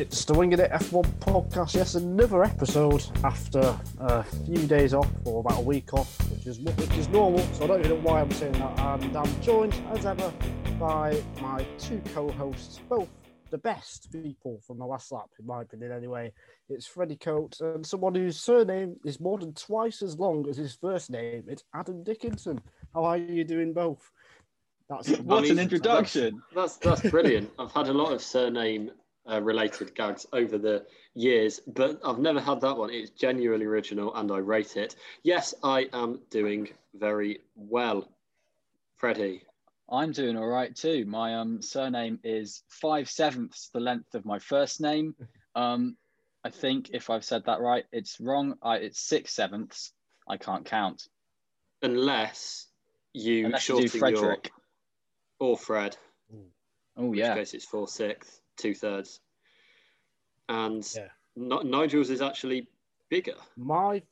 It's the Winging It F1 podcast. Yes, another episode after a few days off or about a week off, which is which is normal. So I don't even know why I'm saying that. And I'm joined as ever by my two co-hosts, both the best people from the last lap, in my opinion. Anyway, it's Freddie Coates and someone whose surname is more than twice as long as his first name. It's Adam Dickinson. How are you doing both? That's what an introduction. That's that's, that's brilliant. I've had a lot of surname uh, related gags over the years, but I've never had that one. It's genuinely original and I rate it. Yes, I am doing very well. Freddie. I'm doing all right too. My um, surname is five sevenths the length of my first name. Um, I think if I've said that right, it's wrong. I, it's six sevenths. I can't count. Unless you Unless shorten you do Frederick. Your, or Fred. Oh yeah. In case it's four sixths two thirds. And yeah. Nigel's is actually bigger. My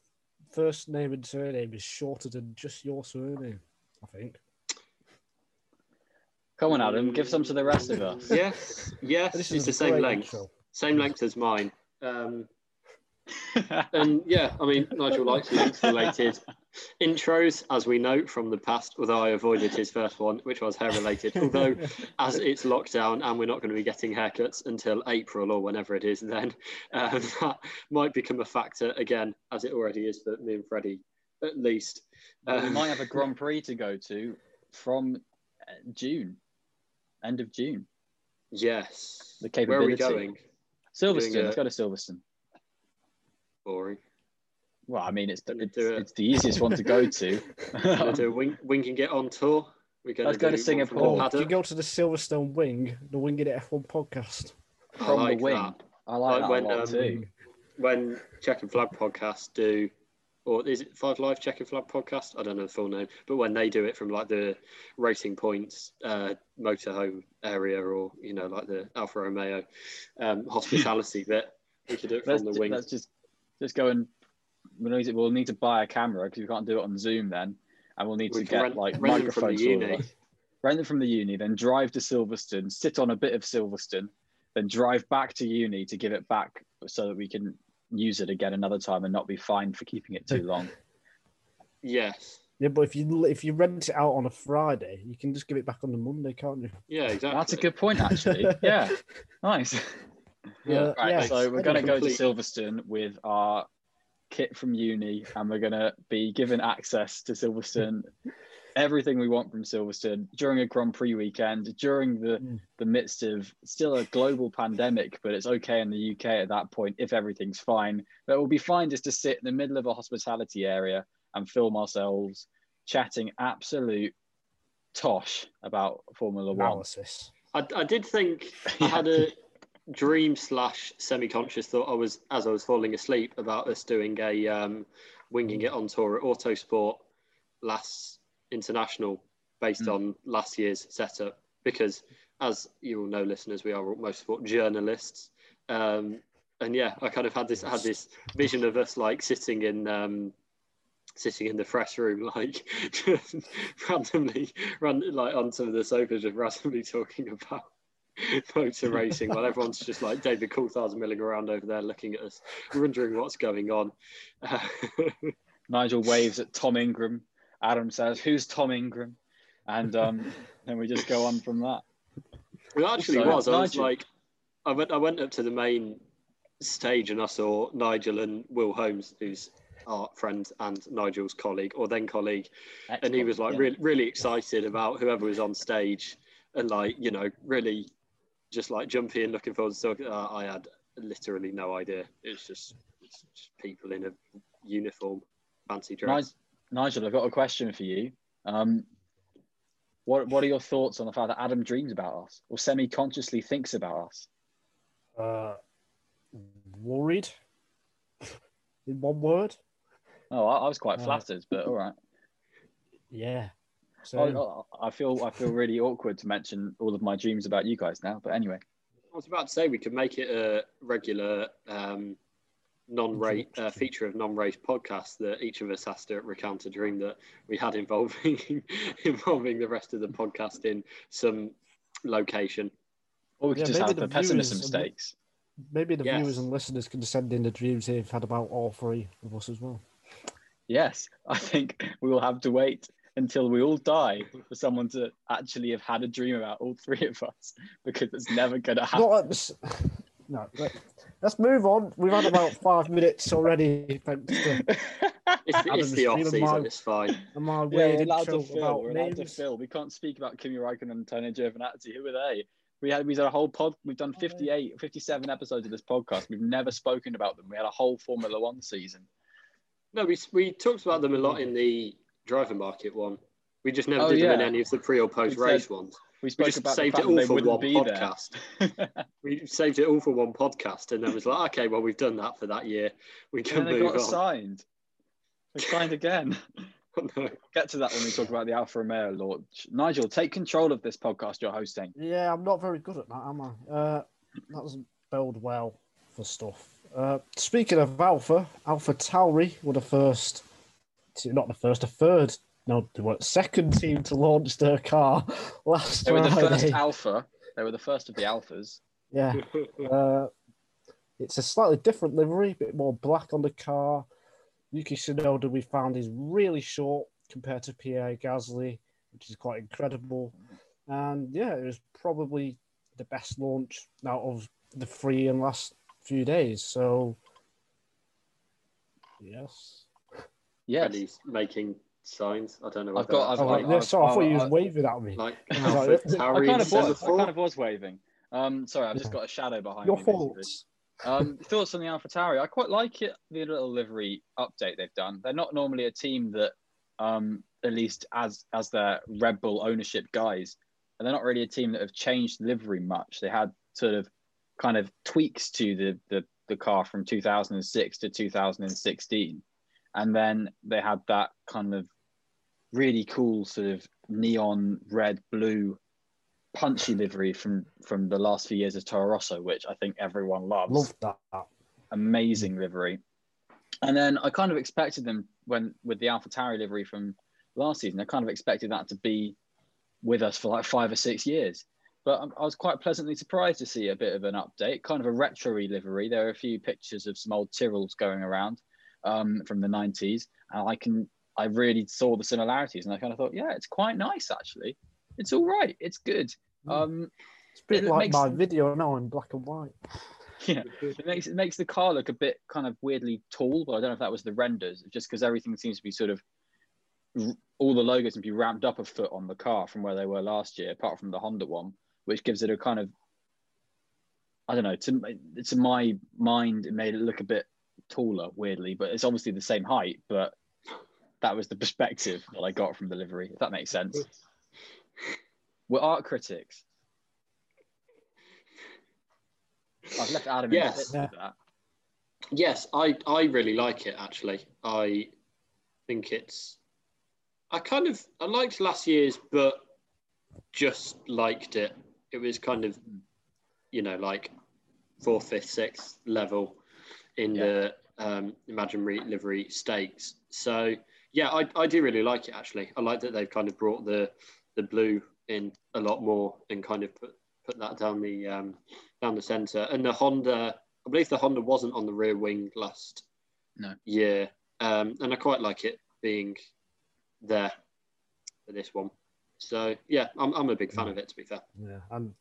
first name and surname is shorter than just your surname, I think. Come on, Adam, give some to the rest of us. Yes, yes, this it's the same length. Show. Same length as mine. Um, and yeah, I mean, Nigel likes length related intros, as we know from the past, although I avoided his first one, which was hair related. Although, as it's lockdown and we're not going to be getting haircuts until April or whenever it is, then um, that might become a factor again, as it already is for me and Freddie, at least. Um, we might have a Grand Prix to go to from uh, June, end of June. Yes. The capability. Where are we going? Silverstone. Let's go to Silverstone boring. Well, I mean, it's the, it's, it's the easiest one to go to. do a wing, wing and get on tour. We're going Let's to go to Singapore. Do you go to the Silverstone Wing, the Wing It F1 podcast? From like the wing. That. I like, like that when, a lot um, too. When Checkered Flag podcast do, or is it Five Live Checkered Flag podcast? I don't know the full name, but when they do it from like the Racing Points uh, motorhome area, or you know, like the Alfa Romeo um, hospitality bit, we could do it from let's the wing. Let's just just go and we'll need to, we'll need to buy a camera because we can't do it on Zoom then, and we'll need we to get rent, like rent microphones from the uni. Rent them from the uni, then drive to Silverstone, sit on a bit of Silverstone, then drive back to uni to give it back so that we can use it again another time and not be fined for keeping it too long. yes. Yeah, but if you if you rent it out on a Friday, you can just give it back on the Monday, can't you? Yeah, exactly. That's a good point, actually. yeah, nice. Yeah. Uh, right. Yeah. So we're going to go to Silverstone with our kit from uni, and we're going to be given access to Silverstone, everything we want from Silverstone during a Grand Prix weekend, during the mm. the midst of still a global pandemic, but it's okay in the UK at that point if everything's fine. But it will be fine just to sit in the middle of a hospitality area and film ourselves chatting absolute tosh about Formula Analysis. One. I, I did think I had a dream slash semi-conscious thought I was as I was falling asleep about us doing a um, winging it on tour at Autosport last international based mm. on last year's setup because as you all know listeners we are motorsport journalists um, and yeah I kind of had this had this vision of us like sitting in um, sitting in the fresh room like just randomly run like on some of the sofas just randomly talking about motor racing while everyone's just like David Coulthard's milling around over there looking at us, wondering what's going on. Nigel waves at Tom Ingram. Adam says, "Who's Tom Ingram?" And um, then we just go on from that. It actually so, was. I was like, I went, I went up to the main stage and I saw Nigel and Will Holmes, who's our friend and Nigel's colleague, or then colleague, Excellent, and he was like yeah. really, really excited about whoever was on stage, and like you know, really just like jumpy and looking forward to talking. Uh, I had literally no idea. It's just, it's just people in a uniform, fancy dress. Nigel, I've got a question for you. Um, what What are your thoughts on the fact that Adam dreams about us or semi-consciously thinks about us? Uh, worried. in one word. Oh, I, I was quite uh, flattered, but all right. Yeah, so I, I feel I feel really awkward to mention all of my dreams about you guys now. But anyway, I was about to say we could make it a regular um, non-race uh, feature of non-race podcast that each of us has to recount a dream that we had involving involving the rest of the podcast in some location. Or we could yeah, just have the pessimism stakes. maybe the yes. viewers and listeners can send in the dreams they've had about all three of us as well. Yes, I think we will have to wait until we all die for someone to actually have had a dream about all three of us because it's never going to happen. no, let's move on. We've had about five minutes already. Thanks to it's, it's the off season. My, it's fine. And my yeah, we're allowed to fill. We're allowed to fill. We can't speak about Kimi Räikkönen and Tony Giovinazzi. Who are they? We had we did a whole pod. We've done 58, 57 episodes of this podcast. We've never spoken about them. We had a whole Formula One season. No, we we talked about them a lot mm-hmm. in the driver market one. We just never oh, did yeah. them in any of the pre or post race ones. We, spoke we just about saved it all for one podcast. we saved it all for one podcast, and then was like, okay, well, we've done that for that year. We can and move got on. Signed. We signed again. no. Get to that when we talk about the Alfa Romeo launch. Nigel, take control of this podcast you're hosting. Yeah, I'm not very good at that, am I? Uh, that doesn't bode well for stuff. Uh, speaking of Alpha, Alpha Tauri were the first, not the first, the third, no, they were second team to launch their car last They were the first Alpha. They were the first of the Alphas. Yeah. Uh, it's a slightly different livery, a bit more black on the car. Yuki Tsunoda, we found, is really short compared to Pierre Gasly, which is quite incredible. And yeah, it was probably the best launch out of the three in last few days. So, yes. Yes. he's making signs. I don't know. I've got. I've, oh, I've, I've, sorry, I thought he was waving at me. Like, I, kind of was. I kind of was waving. Um, sorry, I've just got a shadow behind Your me. Your thoughts. Um, thoughts on the AlphaTauri? I quite like it. The little livery update they've done. They're not normally a team that, um, at least as as their Red Bull ownership guys, and they're not really a team that have changed livery much. They had sort of kind of tweaks to the the, the car from 2006 to 2016, and then they had that kind of really cool sort of neon red blue punchy livery from from the last few years of Toro Rosso, which I think everyone loves. Love that. Amazing livery. And then I kind of expected them when with the Alpha Tauri livery from last season. I kind of expected that to be with us for like five or six years. But I was quite pleasantly surprised to see a bit of an update, kind of a retro livery. There are a few pictures of some old Tyrrells going around um, from the 90s. And I can, I really saw the similarities and I kind of thought, yeah, it's quite nice actually. It's all right. It's good. Hmm. Um, it's a bit it like makes, my video now in black and white. Yeah, it makes it makes the car look a bit kind of weirdly tall, but I don't know if that was the renders, just because everything seems to be sort of all the logos and be ramped up a foot on the car from where they were last year, apart from the Honda one, which gives it a kind of I don't know. To to my mind, it made it look a bit taller, weirdly, but it's obviously the same height. But that was the perspective that I got from the livery. If that makes sense. We're art critics. I've left Adam. Yes. Yes, I I really like it actually. I think it's. I kind of I liked last year's, but just liked it. It was kind of, you know, like fourth, fifth, sixth level in yeah. the um, imaginary livery stakes. So yeah, I, I do really like it actually. I like that they've kind of brought the the blue in a lot more and kind of put put that down the um, down the center. And the Honda, I believe the Honda wasn't on the rear wing last no. year, um, and I quite like it being there for this one. So yeah, I'm I'm a big fan of it. To be fair. Yeah, and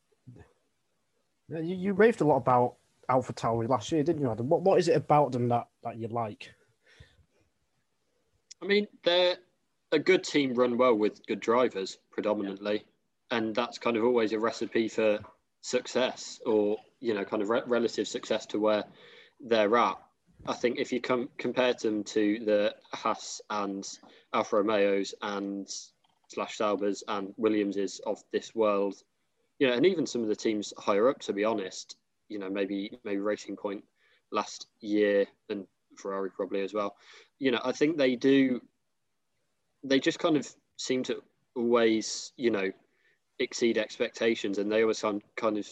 you, you raved a lot about Tauri last year, didn't you, Adam? What what is it about them that that you like? I mean, they're a good team run well with good drivers predominantly, yeah. and that's kind of always a recipe for success or you know kind of re- relative success to where they're at. I think if you com- compare them to the Haas and Alfa Romeos and slash Saubers and Williamses of this world, you know, and even some of the teams higher up, to be honest, you know, maybe maybe Racing Point last year and Ferrari probably as well. You know, I think they do they just kind of seem to always, you know, exceed expectations, and they always kind of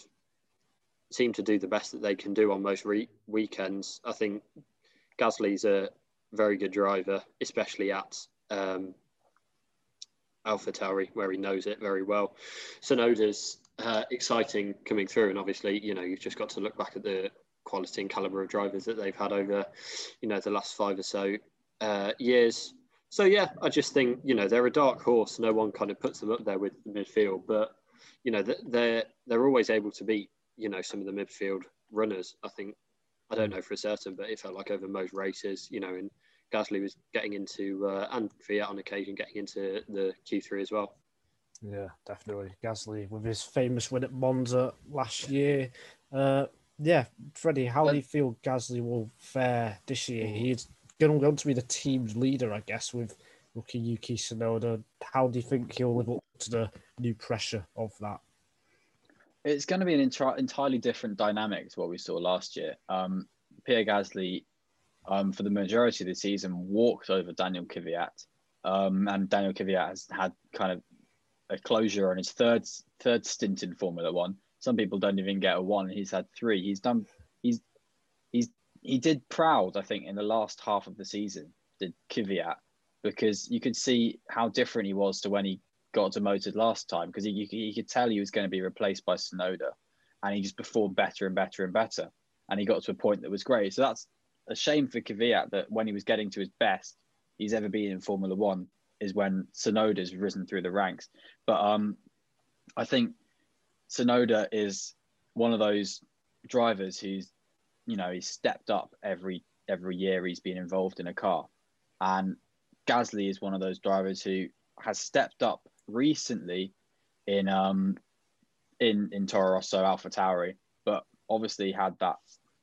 seem to do the best that they can do on most re- weekends. I think Gasly's a very good driver, especially at um, Alpha Tauri, where he knows it very well. Tsunoda's uh, exciting coming through, and obviously, you know, you've just got to look back at the quality and caliber of drivers that they've had over, you know, the last five or so uh, years. So yeah, I just think you know they're a dark horse. No one kind of puts them up there with the midfield, but you know they're they're always able to beat you know some of the midfield runners. I think I don't know for certain, but it felt like over most races, you know, and Gasly was getting into uh, and Kvyat on occasion getting into the Q3 as well. Yeah, definitely. Gasly with his famous win at Monza last year. Uh, yeah, Freddie, how do you feel Gasly will fare this year? He's going to be the team's leader, I guess, with rookie Yuki Tsunoda. How do you think he'll live up to the new pressure of that? It's going to be an entirely different dynamic to what we saw last year. Um, Pierre Gasly, um, for the majority of the season, walked over Daniel Kvyat, um, and Daniel Kvyat has had kind of a closure on his third third stint in Formula One. Some people don't even get a one. He's had three. He's done. He's he's he did proud. I think in the last half of the season did Kvyat because you could see how different he was to when he got demoted last time because he you could tell he was going to be replaced by Tsunoda and he just performed better and better and better and he got to a point that was great. So that's a shame for Kvyat that when he was getting to his best he's ever been in Formula One is when Tsunoda's risen through the ranks. But um, I think Tsunoda is one of those drivers who's, you know, he's stepped up every every year he's been involved in a car, and Gasly is one of those drivers who has stepped up recently in um in in Toro Rosso, Alpha Tauri, but obviously had that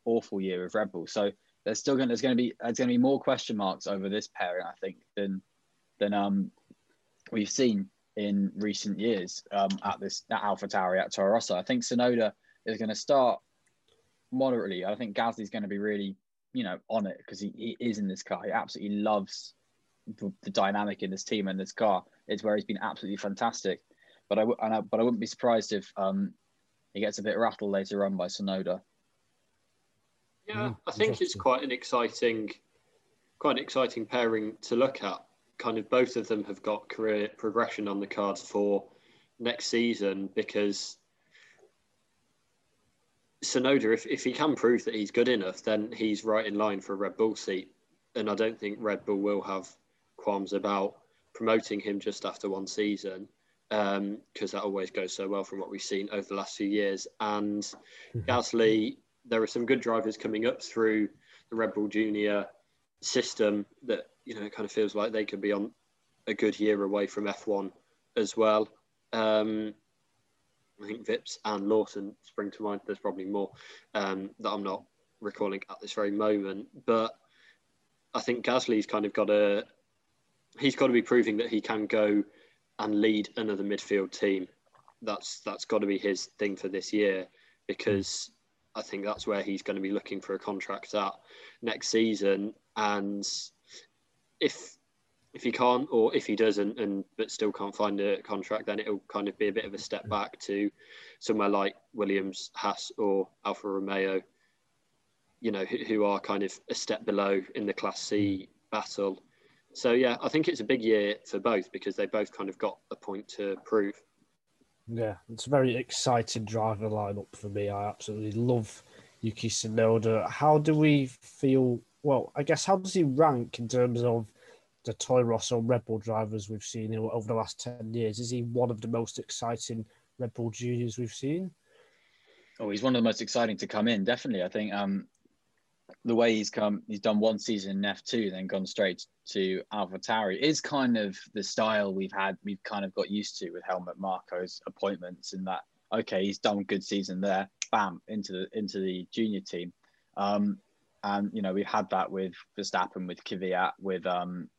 awful year of Red Bull. So there's still going there's going to be there's going to be more question marks over this pairing, I think, than than um, we've seen in recent years um, at this at Alpha Tauri at Toro Rosso. I think Tsunoda is going to start moderately. I think Gasly's going to be really, you know, on it because he, he is in this car. He absolutely loves the, the, dynamic in this team and this car. It's where he's been absolutely fantastic. But I, I but I wouldn't be surprised if um, he gets a bit rattled later on by Tsunoda. Yeah, mm, I think it's quite an exciting, quite an exciting pairing to look at kind of both of them have got career progression on the cards for next season because Tsunoda, if, if he can prove that he's good enough, then he's right in line for a Red Bull seat. And I don't think Red Bull will have qualms about promoting him just after one season because um, that always goes so well from what we've seen over the last few years. And mm-hmm. Gasly, there are some good drivers coming up through the Red Bull Junior system that you know, it kind of feels like they could be on a good year away from F1 as well. Um, I think Vips and Lawson spring to mind. There's probably more um, that I'm not recalling at this very moment, but I think Gasly's kind of got a he's got to be proving that he can go and lead another midfield team. That's that's got to be his thing for this year because I think that's where he's going to be looking for a contract at next season. And if if he can't or if he doesn't and but still can't find a contract then it'll kind of be a bit of a step back to somewhere like williams haas or alfa romeo you know who, who are kind of a step below in the class c mm. battle. So yeah i think it's a big year for both because they both kind of got a point to prove. Yeah it's a very exciting driver lineup for me. I absolutely love yuki tsunoda. How do we feel well i guess how does he rank in terms of the Toro Rosso Red Bull drivers we've seen over the last 10 years? Is he one of the most exciting Red Bull juniors we've seen? Oh, he's one of the most exciting to come in, definitely. I think um, the way he's come, he's done one season in F2, then gone straight to AlphaTauri is kind of the style we've had, we've kind of got used to with Helmut Marko's appointments in that, okay, he's done good season there, bam, into the, into the junior team. Um, and, you know, we've had that with Verstappen, with Kvyat, with um,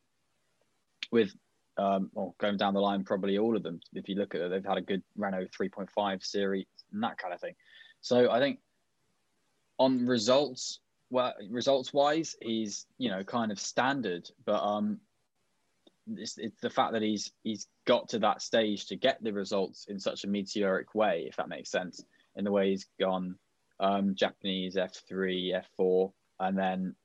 with um, well, going down the line, probably all of them. If you look at it, they've had a good Renault 3.5 series and that kind of thing. So I think on results, well, results wise, he's you know kind of standard, but um, it's, it's the fact that he's he's got to that stage to get the results in such a meteoric way, if that makes sense, in the way he's gone um, Japanese F3, F4, and then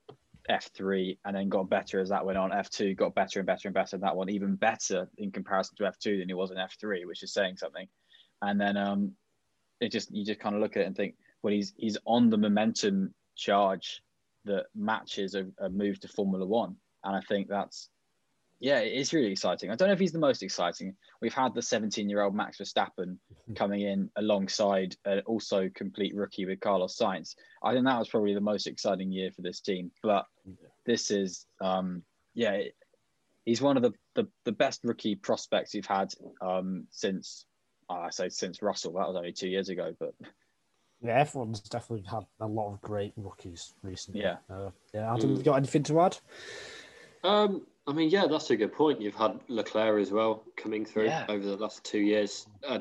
F3 and then got better as that went on. F2 got better and better and better. And that one even better in comparison to F2 than he was in F3, which is saying something. And then um, it just you just kind of look at it and think, well, he's he's on the momentum charge that matches a, a move to Formula One. And I think that's, yeah, it is really exciting. I don't know if he's the most exciting. We've had the 17 year old Max Verstappen coming in alongside an also complete rookie with Carlos Sainz. I think that was probably the most exciting year for this team. But this is, um, yeah, he's one of the, the, the best rookie prospects we've had um, since, I say since Russell. That was only two years ago, but yeah, everyone's definitely had a lot of great rookies recently. Yeah, uh, yeah. Adam, mm. got anything to add? Um, I mean, yeah, that's a good point. You've had Leclerc as well coming through yeah. over the last two years, uh,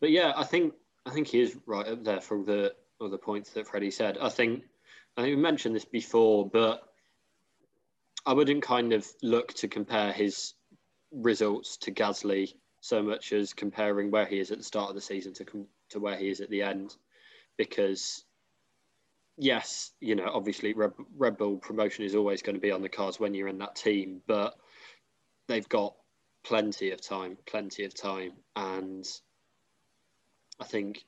but yeah, I think I think he is right up there from the other points that Freddie said. I think I think we mentioned this before, but I wouldn't kind of look to compare his results to Gasly so much as comparing where he is at the start of the season to com- to where he is at the end because yes, you know, obviously Red, Red Bull promotion is always going to be on the cards when you're in that team, but they've got plenty of time, plenty of time, and I think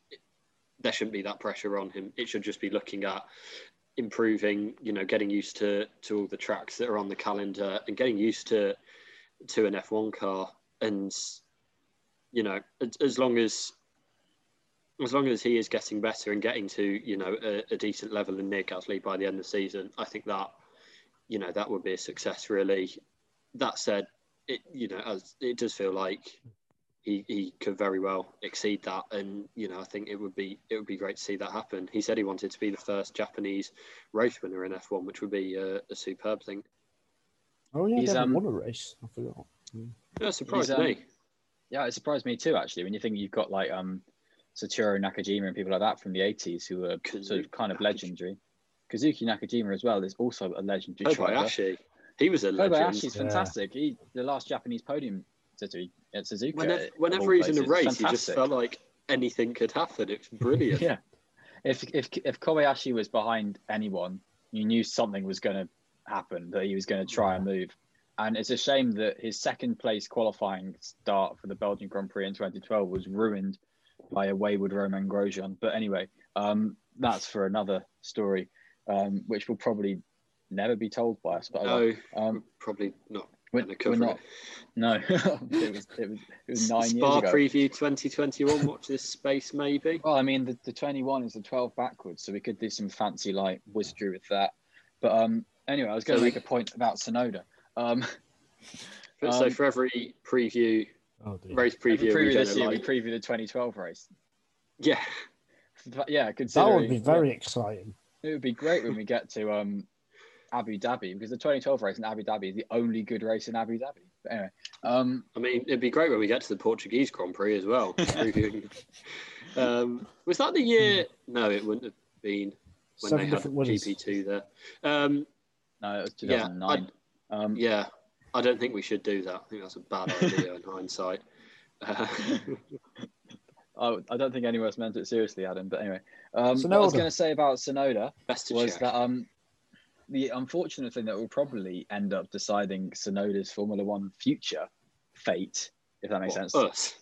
there shouldn't be that pressure on him. It should just be looking at improving, you know, getting used to to all the tracks that are on the calendar and getting used to to an F1 car, and you know, as long as as long as he is getting better and getting to you know a, a, decent level in near Gasly by the end of the season, I think that you know that would be a success. Really. That said, it you know as it does feel like he, he could very well exceed that, and you know I think it would be it would be great to see that happen. He said he wanted to be the first Japanese race winner in F1, which would be a, a superb thing. Oh yeah, he's um, won a race. I forgot. Yeah, surprised um, me. Yeah, it surprised me too. Actually, when you think you've got like um Satoru Nakajima and people like that from the 80s who were Kazuki sort of kind of legendary. Kazuki Nakajima as well is also a legendary Kobayashi. He was a legend. Kobayashi's fantastic. Yeah. He the last Japanese podium Suzuki at Suzuka. Uh, whenever, whenever he's in a race, he just felt like anything could happen. It's brilliant. yeah. If if if Kobayashi was behind anyone, you knew something was going to happen. That he was going to try yeah. and move. And it's a shame that his second place qualifying start for the Belgian Grand Prix in 2012 was ruined by a wayward Romain Grosjean. But anyway, um, that's for another story, um, which will probably never be told by us. But no, um, probably not. We're, we're not. No, it, was, it, was, it was nine Spa years ago. preview 2021. Watch this space, maybe. Well, I mean, the, the 21 is the 12 backwards, so we could do some fancy like wizardry with that. But um, anyway, I was going to make a point about Tsunoda. Um, so um, for every preview Oh, race preview. Preview this year, like... we preview the 2012 race. Yeah. yeah, considering that would be very yeah, exciting. It would be great when we get to um, Abu Dhabi because the 2012 race in Abu Dhabi is the only good race in Abu Dhabi. But anyway, um, I mean, it'd be great when we get to the Portuguese Grand Prix as well. um, was that the year? No, it wouldn't have been when Seven they had GP2 there. Um, no, it was 2009. Yeah, um, yeah, I don't think we should do that. I think that's a bad idea in hindsight. Uh, I, I don't think any of us meant it seriously, Adam. But anyway, um, what I was going to say about Tsunoda was check. that um, the unfortunate thing that will probably end up deciding Tsunoda's Formula One future fate, if that makes what, sense. Us.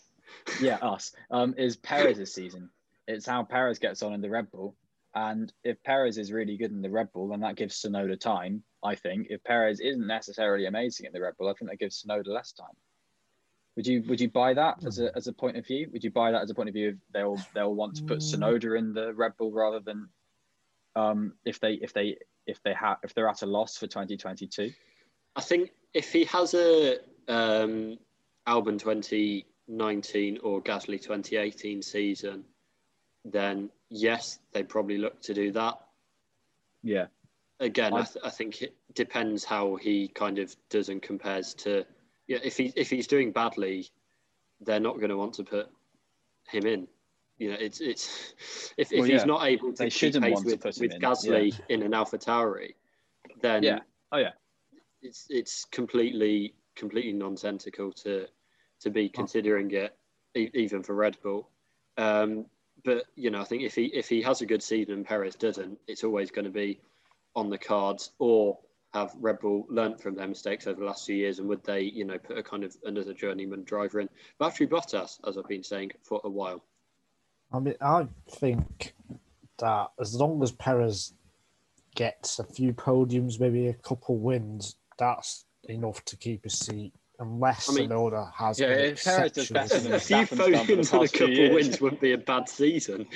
yeah, us. Um, is Perez's season. It's how Perez gets on in the Red Bull. And if Perez is really good in the Red Bull, then that gives Tsunoda time I think if Perez isn't necessarily amazing in the Red Bull, I think that gives Tsunoda less time. Would you would you buy that as a, as a point of view? Would you buy that as a point of view? If they'll they'll want to put mm. Tsunoda in the Red Bull rather than um, if they if they if they have if they're at a loss for 2022. I think if he has a um, Albon 2019 or Gasly 2018 season, then yes, they probably look to do that. Yeah again, I, th- I, think it depends how he kind of does and compares to. Yeah, if he if he's doing badly, they're not going to want to put him in. You know, it's it's if, if well, he's not able to they keep pace with, with in. Gasly yeah. in an Alpha AlphaTauri, then yeah, oh yeah, it's it's completely completely nonsensical to to be oh. considering it even for Red Bull. Um, but you know, I think if he if he has a good season and Perez doesn't, it's always going to be on the cards, or have Red Bull learnt from their mistakes over the last few years, and would they, you know, put a kind of another journeyman driver in? Valtteri Bottas, as I've been saying for a while. I mean, I think that as long as Perez gets a few podiums, maybe a couple wins, that's enough to keep a seat. Unless I mean, Tsunoda has yeah, if Perez does better than a few podiums and a couple wins wouldn't be a bad season.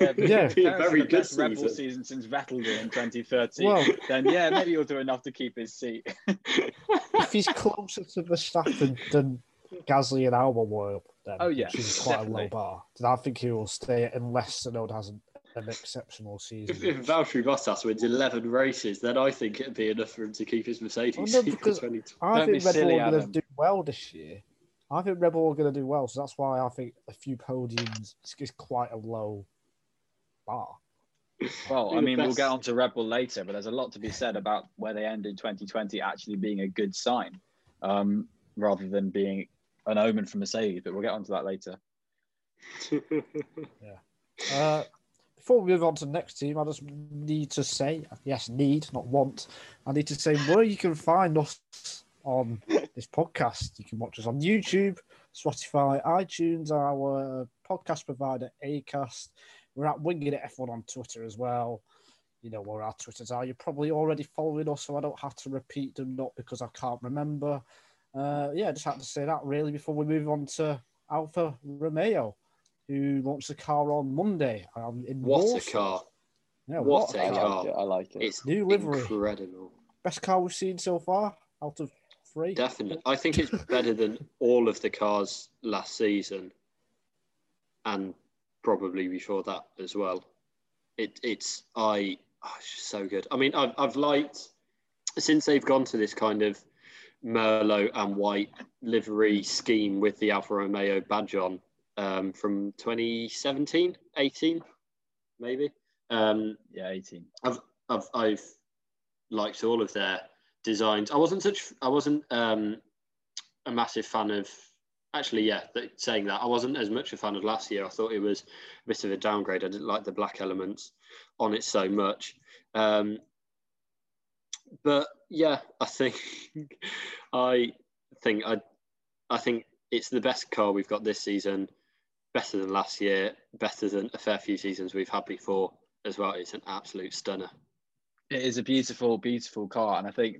Yeah, yeah. be a very good season. Rebel season since Vettel did in 2013. Well, then yeah, maybe he'll do enough to keep his seat. if he's closer to Verstappen than Gasly and Albon were, then oh yeah, which is quite definitely. a low bar. Then I think he will stay unless Tsunoda has an, an exceptional season. If, if Valtteri Bottas wins 11 races, then I think it'd be enough for him to keep his Mercedes. Well, no, because I think Red Bull are going to do well this year. I think Red Bull are going to do well, so that's why I think a few podiums is quite a low bar. Well, I mean, we'll get on to Red Bull later, but there's a lot to be said about where they end in 2020 actually being a good sign um, rather than being an omen for Mercedes, but we'll get onto that later. yeah. Uh, before we move on to the next team, I just need to say, yes, need, not want. I need to say where you can find us on this podcast. You can watch us on YouTube, Spotify, iTunes, our podcast provider, Acast. We're at Winging It F1 on Twitter as well. You know where our Twitters are. You're probably already following us, so I don't have to repeat them, not because I can't remember uh, yeah, I just had to say that really before we move on to Alfa Romeo, who launched the car on Monday. Um, in what Warsaw. a car! Yeah, what, what a car! I like, it, I like it. It's new livery. Incredible. Best car we've seen so far out of three. Definitely, I think it's better than all of the cars last season, and probably before that as well. It, it's I oh, it's so good. I mean, I've I've liked since they've gone to this kind of Merlot and white livery scheme with the Alfa Romeo badge on um, from 2017, 18, maybe. Um, yeah, 18. I've, I've, I've liked all of their designs. I wasn't such, I wasn't um, a massive fan of, actually, yeah, saying that, I wasn't as much a fan of last year. I thought it was a bit of a downgrade. I didn't like the black elements on it so much. Um, but yeah, I think I think I I think it's the best car we've got this season, better than last year, better than a fair few seasons we've had before as well. It's an absolute stunner. It is a beautiful, beautiful car, and I think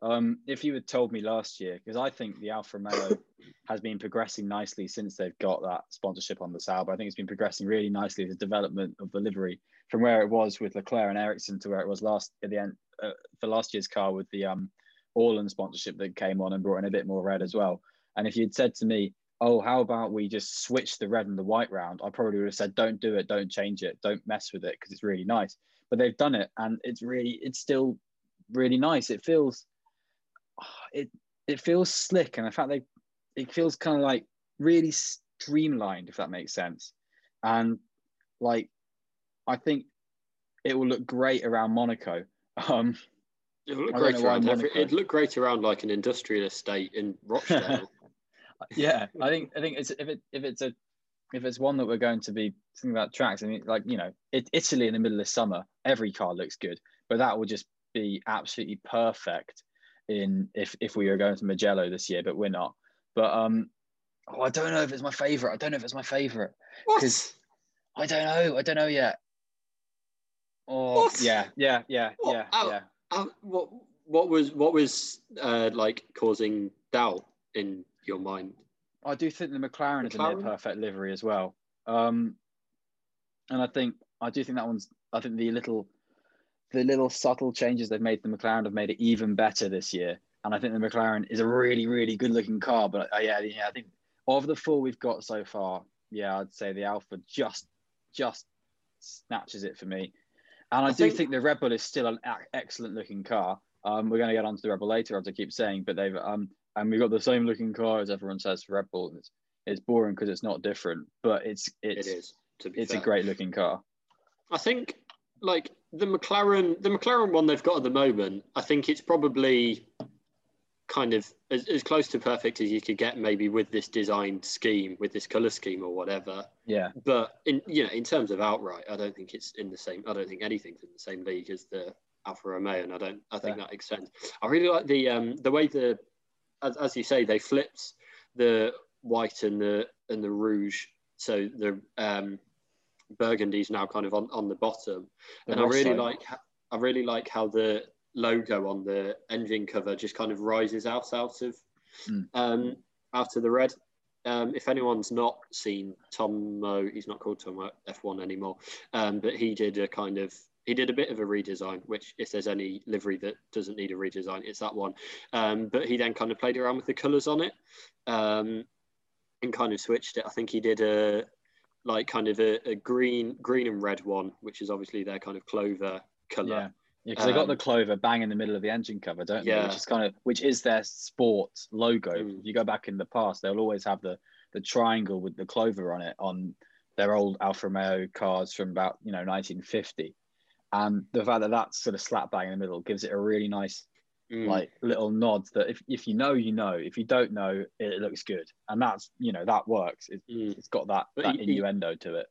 um, if you had told me last year, because I think the Alfa Romeo has been progressing nicely since they've got that sponsorship on the Sauber. I think it's been progressing really nicely the development of the livery from where it was with Leclerc and Ericsson to where it was last at the end uh, for last year's car with the um, Orlen sponsorship that came on and brought in a bit more red as well. And if you'd said to me, "Oh, how about we just switch the red and the white round?" I probably would have said, "Don't do it. Don't change it. Don't mess with it because it's really nice." But they've done it, and it's really, it's still really nice. It feels, it it feels slick, and in fact, they, it feels kind of like really streamlined, if that makes sense. And like, I think it will look great around Monaco Um, it'll look great around. Every, it looked great around like an industrial estate in Rochdale. yeah, I think I think it's if it if it's a if it's one that we're going to be thinking about tracks. I mean, like you know, it, Italy in the middle of summer, every car looks good, but that would just be absolutely perfect in if if we were going to Mugello this year, but we're not. But um, oh, I don't know if it's my favorite. I don't know if it's my favorite because I don't know. I don't know yet. Oh, what? yeah, yeah, yeah, what? yeah, uh, yeah. Uh, what what was what was uh, like causing doubt in your mind? I do think the McLaren, McLaren? is a near perfect livery as well. Um, and I think I do think that one's. I think the little, the little subtle changes they've made to the McLaren have made it even better this year. And I think the McLaren is a really, really good looking car. But uh, yeah, yeah, I think of the four we've got so far, yeah, I'd say the Alpha just, just snatches it for me. And I, I do think, think, the Red Bull is still an excellent looking car. Um, we're going to get onto the Red Bull later, as I keep saying, but they've um, and we've got the same looking car as everyone says for Red Bull. It's, it's boring because it's not different, but it's it's it is, it's fair. a great looking car. I think like the McLaren, the McLaren one they've got at the moment. I think it's probably kind of as, as close to perfect as you could get maybe with this design scheme with this color scheme or whatever yeah but in you know in terms of outright i don't think it's in the same i don't think anything's in the same league as the alfa romeo and i don't i think yeah. that extends i really like the um the way the as, as you say they flipped the white and the and the rouge so the um burgundy's now kind of on, on the bottom the and i really like I really like how the logo on the engine cover just kind of rises out out of mm. um, out of the red. Um, if anyone's not seen Tomo, he's not called Tomo F1 anymore, um, but he did a kind of he did a bit of a redesign. Which, if there's any livery that doesn't need a redesign, it's that one. Um, but he then kind of played around with the colours on it um, and kind of switched it. I think he did a like kind of a, a green, green and red one, which is obviously their kind of clover colour. Yeah. Yeah, because um, they got the um, clover bang in the middle of the engine cover, don't yeah. they? Which is kind of which is their sport logo. Mm. If you go back in the past, they'll always have the the triangle with the clover on it on their old Alfa Romeo cars from about you know 1950, and the fact that that's sort of slap bang in the middle gives it a really nice mm. like little nod that if, if you know you know if you don't know it, looks good and that's you know that works it, mm. has got that, that he, innuendo to it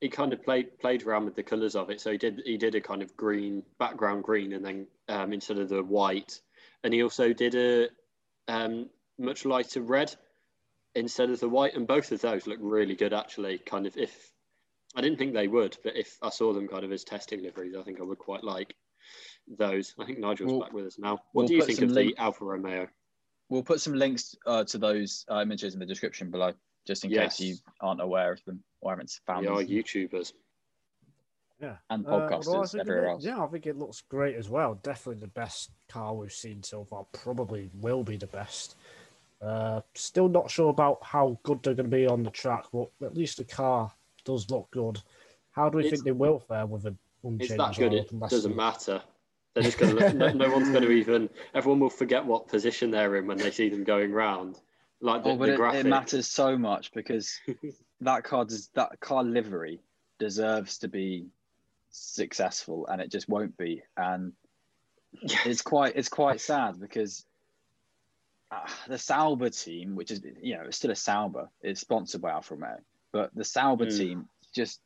he kind of played played around with the colours of it. So he did he did a kind of green background green, and then um, instead of the white, and he also did a um, much lighter red instead of the white. And both of those look really good, actually. Kind of if I didn't think they would, but if I saw them kind of as testing liveries, I think I would quite like those. I think Nigel's we'll, back with us now. What we'll do you think of link- the Alfa Romeo? We'll put some links uh, to those uh, images in the description below, just in yes. case you aren't aware of them or haven't found We are YouTubers. Yeah. And podcasters uh, well, everywhere it, else. Yeah, I think it looks great as well. Definitely the best car we've seen so far. Probably will be the best. Uh, still not sure about how good they're going to be on the track, but at least the car does look good. How do we it's, think they will fare with an unchanged? It's that good. It doesn't matter. They're just going to. no, no one's going to even. Everyone will forget what position they're in when they see them going round. Like the, oh, but the it, it, matters so much because that car does that car livery deserves to be successful, and it just won't be. And it's quite it's quite sad because uh, the Sauber team, which is you know it's still a Sauber, is sponsored by Alfa Romeo, but the Sauber mm. team just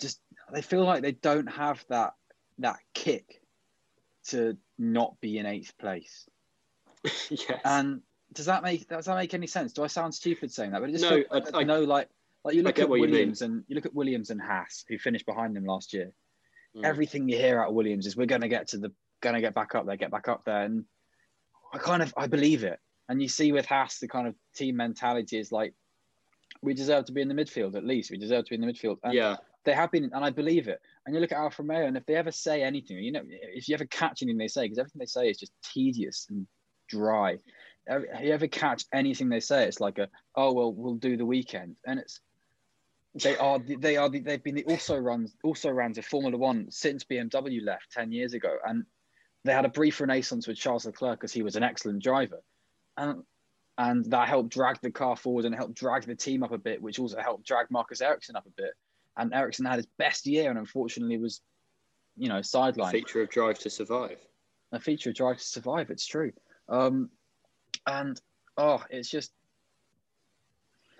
just they feel like they don't have that that kick to not be in eighth place. yes. And does that make does that make any sense? Do I sound stupid saying that? But it just no, I, I, know like like you look at Williams you and you look at Williams and Haas who finished behind them last year. Mm. Everything you hear out of Williams is we're going to get to the going to get back up there, get back up there, and I kind of I believe it. And you see with Haas the kind of team mentality is like we deserve to be in the midfield at least. We deserve to be in the midfield. And yeah. They have been, and I believe it. And you look at Alfa Romeo, and if they ever say anything, you know, if you ever catch anything they say, because everything they say is just tedious and dry you ever catch anything they say? It's like a, oh well, we'll do the weekend, and it's they are they are the, they've been the also runs also runs of Formula One since BMW left ten years ago, and they had a brief renaissance with Charles Leclerc because he was an excellent driver, and and that helped drag the car forward and helped drag the team up a bit, which also helped drag Marcus Ericsson up a bit. And Ericsson had his best year, and unfortunately was, you know, sidelined. Feature of Drive to Survive. A feature of Drive to Survive. It's true. Um, and oh, it's just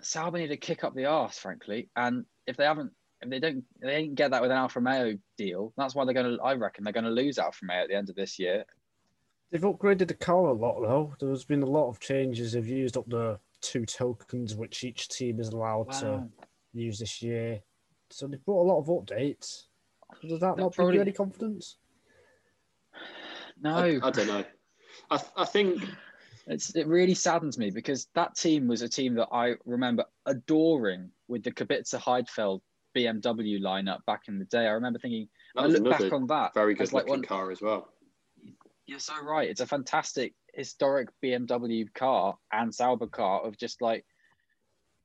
Sauber need to kick up the arse, frankly. And if they haven't, if they don't, they didn't get that with an Alfa Romeo deal. That's why they're going to. I reckon they're going to lose Alfa Romeo at the end of this year. They've upgraded the car a lot, though. There's been a lot of changes. They've used up the two tokens which each team is allowed wow. to use this year. So they've brought a lot of updates. Does that not probably... give you any confidence? No, I, I don't know. I, I think it's, it really saddens me because that team was a team that I remember adoring with the Kubica Heidfeld BMW lineup back in the day. I remember thinking, I look back on that. Very good like one, car as well. You're so right. It's a fantastic historic BMW car and Sauber car of just like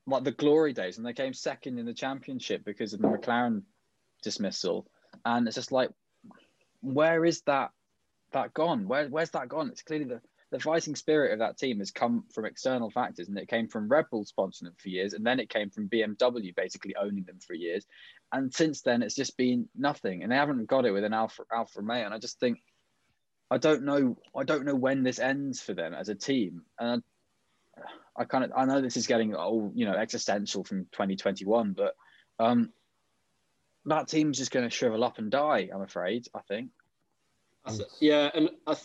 like the glory days, and they came second in the championship because of the McLaren dismissal. And it's just like, where is that that gone? Where where's that gone? It's clearly the the fighting spirit of that team has come from external factors, and it came from Red Bull sponsoring them for years, and then it came from BMW basically owning them for years, and since then it's just been nothing, and they haven't got it with an Alfa Alfa Romeo, and I just think I don't know I don't know when this ends for them as a team, and I, I kind of I know this is getting all you know existential from 2021, but um, that team's just going to shrivel up and die. I'm afraid. I think. Yeah, and I,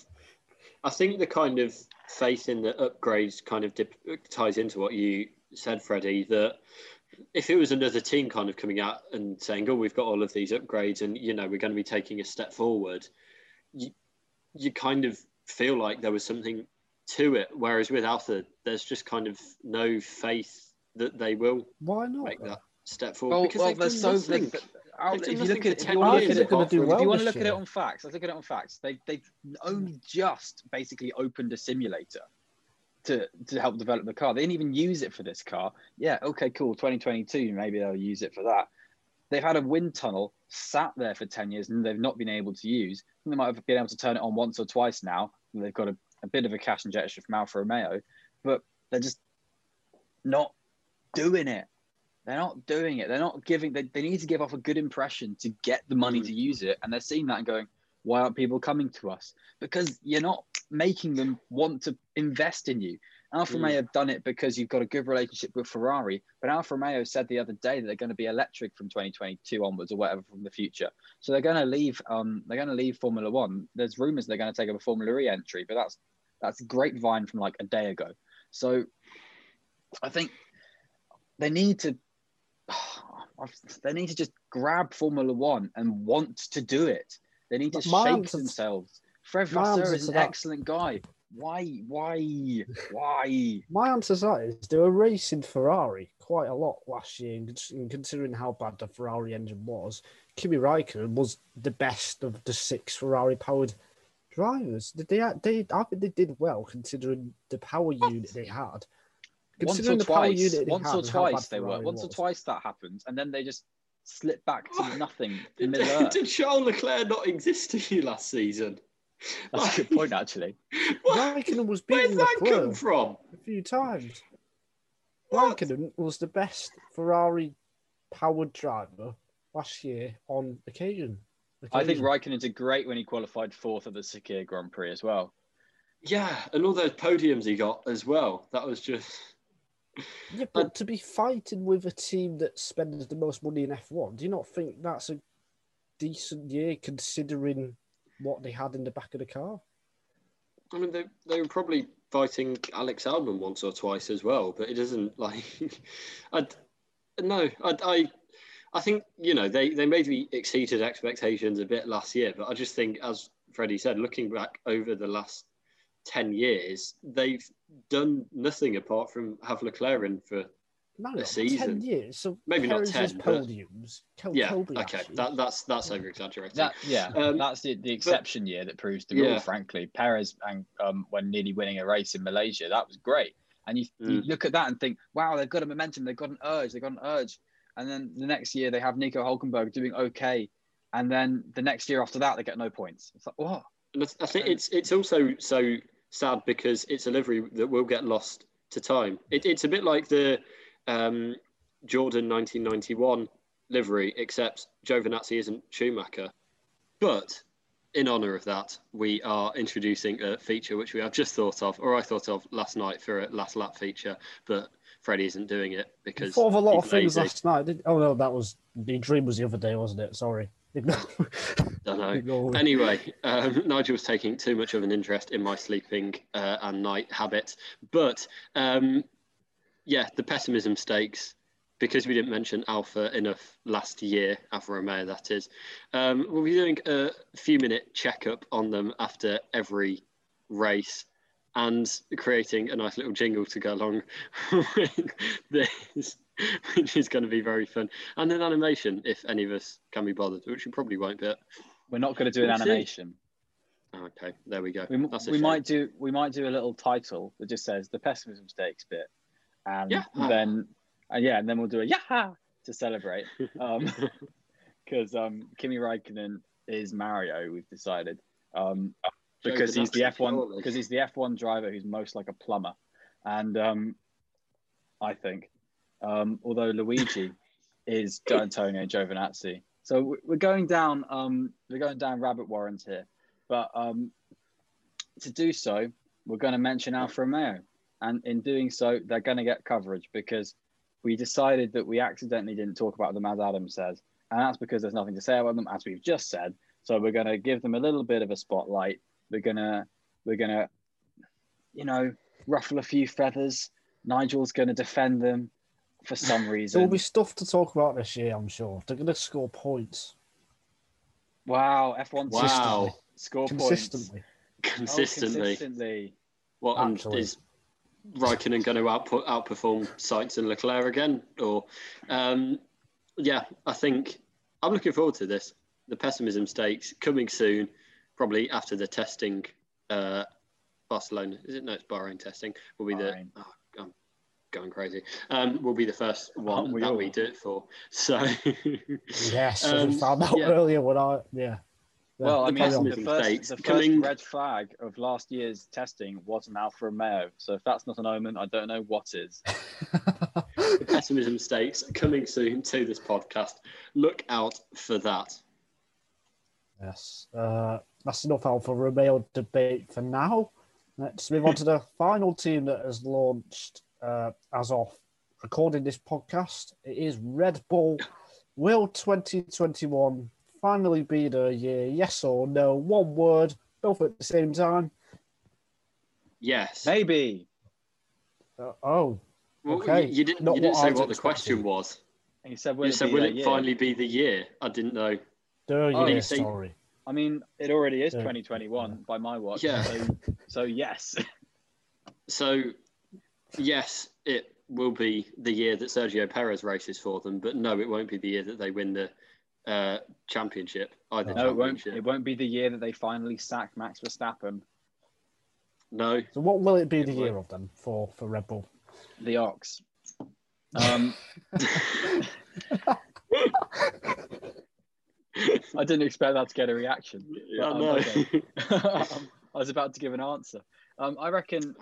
I think the kind of faith in the upgrades kind of dip, ties into what you said, Freddie. That if it was another team kind of coming out and saying, "Oh, we've got all of these upgrades, and you know we're going to be taking a step forward," you you kind of feel like there was something to it. Whereas with Alfa, there's just kind of no faith that they will. Why not make that step forward? Well, because well, they've so nothing. if you look at, if you want to look at it, if you want to look at it on facts, let's look at it on facts. They they've only just basically opened a simulator to to help develop the car. They didn't even use it for this car. Yeah, okay, cool. 2022, maybe they'll use it for that. They've had a wind tunnel sat there for 10 years and they've not been able to use. They might have been able to turn it on once or twice now. They've got a, a bit of a cash injection from Alfa Romeo, but they're just not doing it. They're not doing it. They're not giving, they, they need to give off a good impression to get the money mm. to use it. And they're seeing that and going, why aren't people coming to us? Because you're not making them want to invest in you. Alfa mm. Romeo have done it because you've got a good relationship with Ferrari, but Alfa Romeo said the other day that they're going to be electric from 2022 onwards or whatever from the future. So they're going to leave. Um, they're going to leave Formula One. There's rumours they're going to take up a Formula E entry, but that's that's grapevine from like a day ago. So I think they need to. They need to just grab Formula One and want to do it. They need to shape themselves. Fred Vasseur is an excellent guy. Why? Why? Why? My answer to that is they were racing Ferrari quite a lot last year, and considering how bad the Ferrari engine was, Kimi Raikkonen was the best of the six Ferrari-powered drivers. Did they? They I think they did well considering the power unit they had. Once or twice, once or twice they were. Once or twice that happened, and then they just slip back to nothing. did, did Charles Leclerc not exist to you last season? That's a good point, actually. Raikkonen was beating Where's that come from? a few times. What? Raikkonen was the best Ferrari powered driver last year on occasion. occasion. I think Raikkonen did great when he qualified fourth at the Sakhir Grand Prix as well. Yeah, and all those podiums he got as well. That was just. Yeah, but to be fighting with a team that spends the most money in F1, do you not think that's a decent year considering what they had in the back of the car? I mean, they, they were probably fighting Alex Albon once or twice as well, but it isn't like. I no, I, I, I think you know they they maybe exceeded expectations a bit last year, but I just think, as Freddie said, looking back over the last ten years, they've done nothing apart from have McLaren for no, a season. Ten years, so maybe Perez's not ten podiums. But... yeah, okay, that, that's that's over exaggerating. That, yeah, um, that's the, the exception but, year that proves the rule. Yeah. Frankly, Perez and um, when nearly winning a race in Malaysia, that was great. And you, mm. you look at that and think, wow, they've got a momentum, they've got an urge, they've got an urge. And then the next year they have Nico Hulkenberg doing okay, and then the next year after that they get no points. It's like what? I think it's it's also so sad because it's a livery that will get lost to time. It, it's a bit like the um, Jordan 1991 livery, except Giovinazzi isn't Schumacher. But in honour of that, we are introducing a feature which we have just thought of, or I thought of last night for a last lap feature, but Freddie isn't doing it because. thought of a lot of things lazy. last night. Did, oh no, that was the dream was the other day, wasn't it? Sorry. Don't know. Anyway, um, Nigel was taking too much of an interest in my sleeping uh, and night habit, but um, yeah, the pessimism stakes because we didn't mention Alfa enough last year, Alfa Romeo that is. Um, we'll be doing a few minute checkup on them after every race and creating a nice little jingle to go along with this, which is going to be very fun. And an animation, if any of us can be bothered, which we probably won't, but we're not going to do an animation. Okay, there we go. We, we might do we might do a little title that just says the pessimism stakes bit and yeah. then uh, yeah, and then we'll do a yeah to celebrate. Um, because um, Kimi Raikkonen is Mario. We've decided um, because he's the F one because he's the F one driver who's most like a plumber, and um, I think um, although Luigi is Antonio Giovinazzi. So we're going down um, we're going down rabbit warrens here, but um, to do so, we're going to mention Alfa Romeo and in doing so, they're going to get coverage because we decided that we accidentally didn't talk about them as Adam says, and that's because there's nothing to say about them, as we've just said. So we're going to give them a little bit of a spotlight. We're gonna we're gonna, you know, ruffle a few feathers. Nigel's going to defend them. for some reason. There will be stuff to talk about this year, I'm sure. They're going to score points. Wow, F1 wow. score consistently. points. Consistently. Oh, consistently. What and is Raikkonen going to output, outperform Sainz and Leclerc again? Or, um, yeah, I think I'm looking forward to this. The pessimism stakes coming soon, probably after the testing. Uh, Barcelona, is it? No, it's Bahrain testing. Will be Bahrain. the. Oh, I'm going crazy. Um, will be the first one we that all? we do it for. So. yes, um, we found out yeah. earlier when I yeah. Well, I mean, the first, the first red flag of last year's testing was an Alfa Romeo. So if that's not an omen, I don't know what is. the pessimism stakes coming soon to this podcast. Look out for that. Yes, uh, that's enough Alfa Romeo debate for now. Let's move on to the final team that has launched uh, as of recording this podcast. It is Red Bull. Will 2021 finally be the year? Yes or no? One word, both at the same time. Yes. Maybe. Uh, oh. Well, okay. You, you didn't, you didn't what say what the question was. And you said, will you it, said, will it finally be the year? I didn't know. The oh, year, sorry. I mean, it already is yeah. 2021 by my watch. Yeah. So, so yes. so, yes, it will be the year that Sergio Perez races for them, but no, it won't be the year that they win the uh, championship either. No, it won't. It won't be the year that they finally sack Max Verstappen. No. So, what will it be it the won't. year of then for for Red Bull? The Ox. Um, I didn't expect that to get a reaction. Yeah, um, okay. I was about to give an answer. Um, I reckon.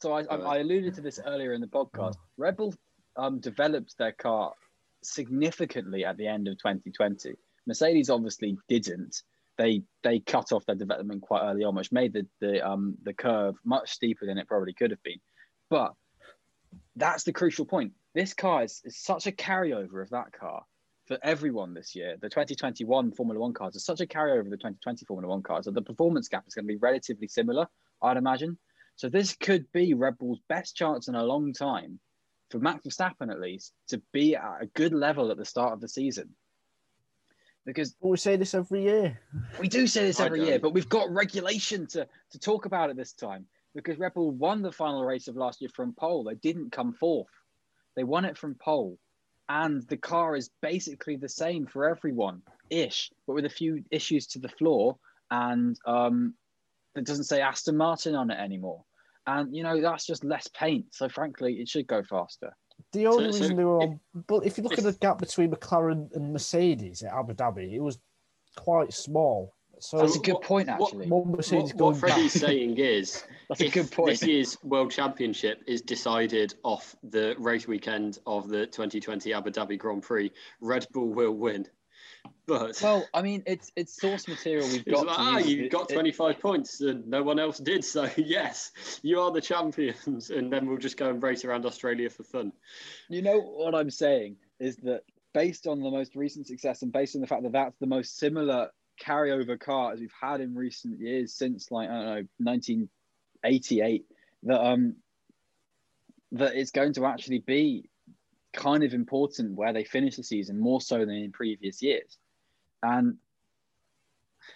So I, I, alluded to this earlier in the podcast. Red Bull um, developed their car significantly at the end of 2020. Mercedes obviously didn't. They they cut off their development quite early on, which made the the um the curve much steeper than it probably could have been. But that's the crucial point. This car is, is such a carryover of that car for everyone this year. The 2021 Formula One cars are such a carryover of the 2020 Formula One cars that the performance gap is going to be relatively similar, I'd imagine. So this could be Red Bull's best chance in a long time, for Max Verstappen at least, to be at a good level at the start of the season. Because we say this every year. We do say this every year, but we've got regulation to, to talk about it this time. Because Red Bull won the final race of last year from pole. They didn't come fourth. They won it from pole and the car is basically the same for everyone ish but with a few issues to the floor and um it doesn't say aston martin on it anymore and you know that's just less paint so frankly it should go faster the only so, reason so they were on but if you look at the gap between mclaren and mercedes at abu dhabi it was quite small so that's a good what, point, actually. What, what, what Freddie's saying is, that's a good point. This year's World Championship is decided off the race weekend of the 2020 Abu Dhabi Grand Prix. Red Bull will win. But well, I mean, it's it's source material we've got. Like, ah, you got 25 it, points and no one else did. So yes, you are the champions, and then we'll just go and race around Australia for fun. You know what I'm saying is that based on the most recent success and based on the fact that that's the most similar carryover car as we've had in recent years since like I don't know 1988 that um that it's going to actually be kind of important where they finish the season more so than in previous years and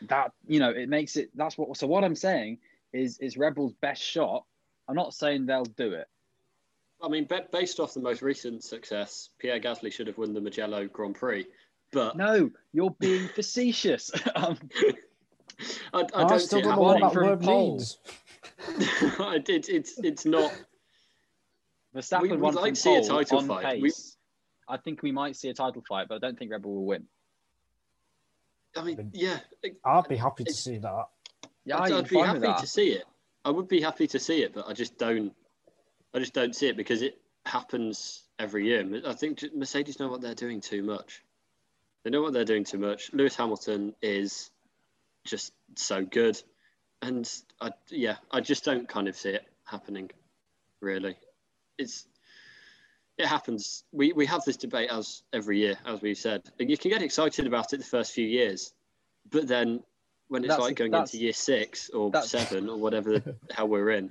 that you know it makes it that's what so what i'm saying is is Rebels best shot i'm not saying they'll do it i mean based off the most recent success pierre gasly should have won the mugello grand prix but no, you're being facetious. um, I, I, I, don't still don't know what that word means. I did. It's it's not. Verstappen we, won like to see a title fight. We, I think we might see a title fight, but I don't think Red Bull will win. I mean, yeah. I'd be happy to see that. Yeah, I'd, I'd be happy to see it. I would be happy to see it, but I just don't. I just don't see it because it happens every year. I think Mercedes know what they're doing too much. They know what they're doing too much. Lewis Hamilton is just so good, and I, yeah, I just don't kind of see it happening. Really, it's it happens. We we have this debate as every year, as we've said. And you can get excited about it the first few years, but then when it's that's, like going into year six or seven or whatever the hell we're in,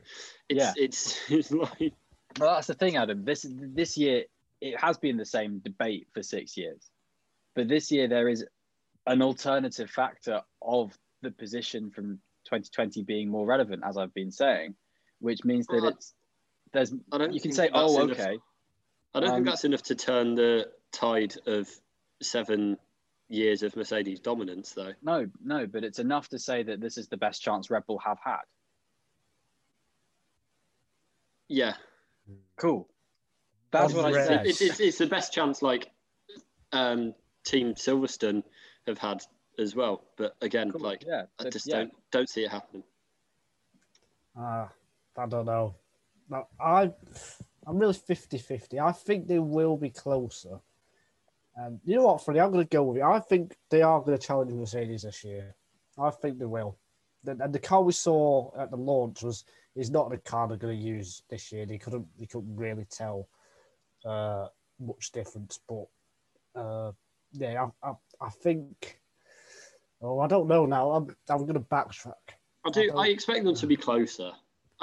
it's yeah. it's it's like. Well, that's the thing, Adam. This this year it has been the same debate for six years, but this year there is an alternative factor of the position from 2020 being more relevant, as I've been saying, which means that it's there's I don't you can say oh enough, okay. I don't um, think that's enough to turn the tide of seven years of Mercedes dominance, though. No, no, but it's enough to say that this is the best chance Red Bull have had. Yeah. Cool. That's what I said. It's, it's, it's, the best chance, like um, Team Silverstone have had as well. But again, cool. like yeah, I just yeah. don't don't see it happening. Uh, I don't know. I I'm really 50-50. I think they will be closer. And you know what, Freddie, I'm going to go with you. I think they are going to challenge Mercedes this year. I think they will. And the car we saw at the launch was is not the car they're going to use this year. They couldn't they couldn't really tell uh, much difference. But uh, yeah, I, I, I think. Oh, I don't know now. I'm I'm going to backtrack. I do. I, I expect them to be closer.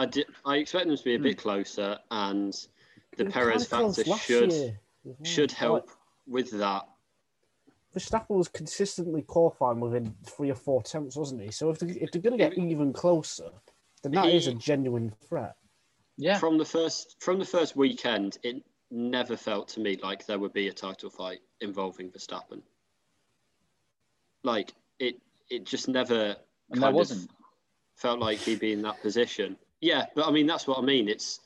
I did. I expect them to be a bit hmm. closer, and the Perez factor should should help with that. Verstappen was consistently qualifying within three or four attempts, wasn't he? So if, they, if they're going to get even closer, then that he, is a genuine threat. Yeah. From the first from the first weekend, it never felt to me like there would be a title fight involving Verstappen. Like it, it just never. And there wasn't. Felt like he'd be in that position. Yeah, but I mean that's what I mean. It's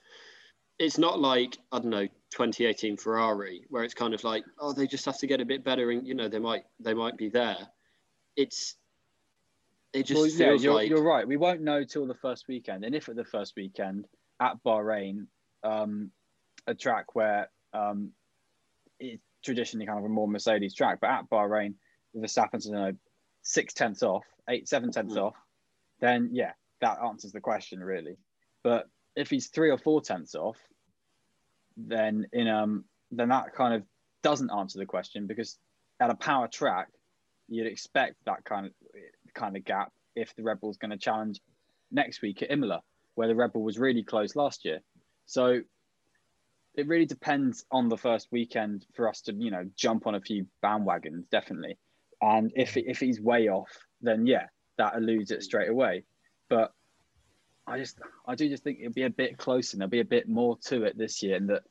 it's not like I don't know 2018 Ferrari where it's kind of like oh they just have to get a bit better and you know they might they might be there. It's it just well, feels yeah, you're, like you're right. We won't know till the first weekend, and if at the first weekend at Bahrain, um, a track where um, it's traditionally kind of a more Mercedes track, but at Bahrain, with Verstappen's you know six tenths off, eight seven tenths mm. off, then yeah, that answers the question really. But if he's three or four tenths off, then in um then that kind of doesn't answer the question because at a power track, you'd expect that kind of kind of gap if the Red Bull's going to challenge next week at Imola, where the Red Bull was really close last year. So it really depends on the first weekend for us to you know jump on a few bandwagons, definitely. And if if he's way off, then yeah, that eludes it straight away. But I just I do just think it'll be a bit closer and there'll be a bit more to it this year, and that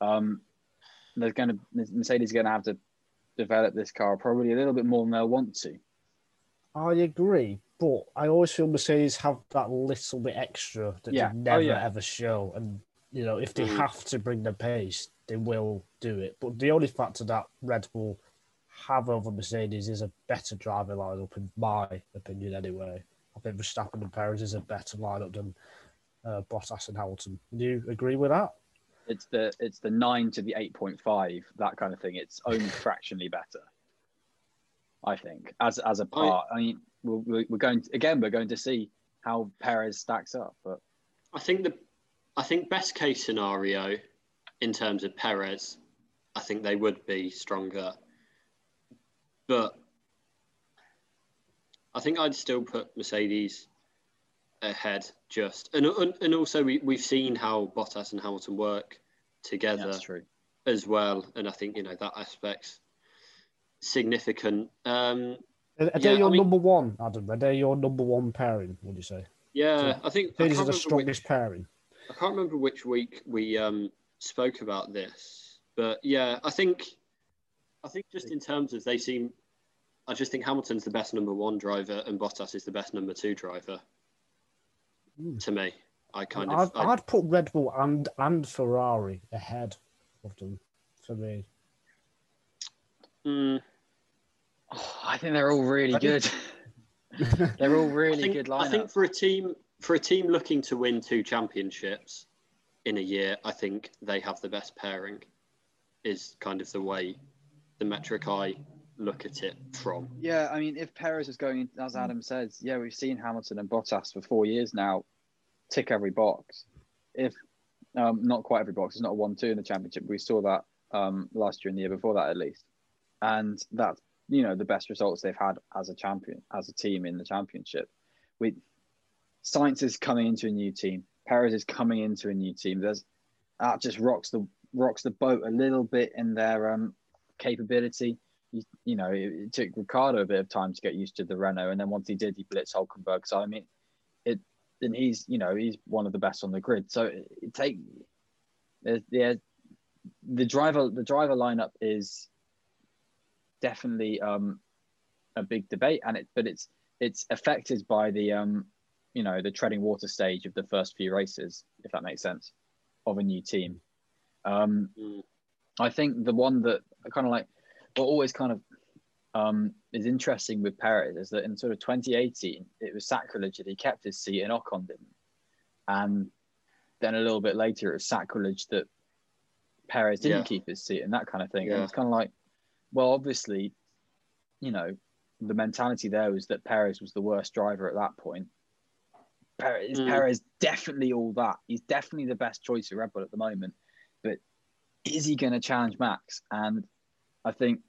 um, there's going to Mercedes going to have to develop this car probably a little bit more than they'll want to. I agree, but I always feel Mercedes have that little bit extra that yeah. they oh, never oh, yeah. ever show, and you know if they mm. have to bring the pace, they will do it. But the only factor that Red Bull have over Mercedes is a better driver lineup, in my opinion, anyway. I think Verstappen and Perez is a better lineup than uh, Bottas and Hamilton. Do you agree with that? It's the it's the nine to the eight point five that kind of thing. It's only fractionally better. I think as as a part. I, I mean, we're, we're going to, again. We're going to see how Perez stacks up, but I think the I think best case scenario in terms of Perez, I think they would be stronger, but I think I'd still put Mercedes ahead just and and also we, we've seen how Bottas and Hamilton work together as well and I think you know that aspect's significant. Um are, are they your I mean, number one Adam. Are they your number one pairing would you say? Yeah so I think these are the strongest which, pairing. I can't remember which week we um spoke about this but yeah I think I think just in terms of they seem I just think Hamilton's the best number one driver and Bottas is the best number two driver. Mm. To me, I kind of. I'd, I'd, I'd, put Red Bull and and Ferrari ahead of them for me. Mm. Oh, I think they're all really good. they're all really think, good lineup. I think for a team for a team looking to win two championships in a year, I think they have the best pairing. Is kind of the way the metric I look at it from. Yeah, I mean, if Perez is going, as Adam says, yeah, we've seen Hamilton and Bottas for four years now tick every box. If um, not quite every box, it's not a one-two in the championship. We saw that um, last year and the year before that, at least, and that's you know the best results they've had as a champion, as a team in the championship. We Sainz is coming into a new team. Perez is coming into a new team. There's that just rocks the rocks the boat a little bit in their um, capability. You, you know, it, it, took Ricciardo a bit of time to get used to the Renault, and then once he did, he blitzed Hulkenberg. So I mean, it and he's you know he's one of the best on the grid. So it, it take yeah, the driver the driver lineup is definitely um, a big debate, and it but it's it's affected by the um, you know the treading water stage of the first few races, if that makes sense, of a new team. Um, mm. I think the one that I kind of like, but always kind of um, is interesting with Perez is that in sort of 2018, it was sacrilege that he kept his seat and Ocon didn't. And then a little bit later, it was sacrilege that Perez didn't yeah. keep his seat and that kind of thing. Yeah. And it's kind of like, well, obviously, you know, the mentality there was that Perez was the worst driver at that point. Perez, mm. Perez definitely all that. He's definitely the best choice for Red Bull at the moment. But is he going to challenge Max? And I think,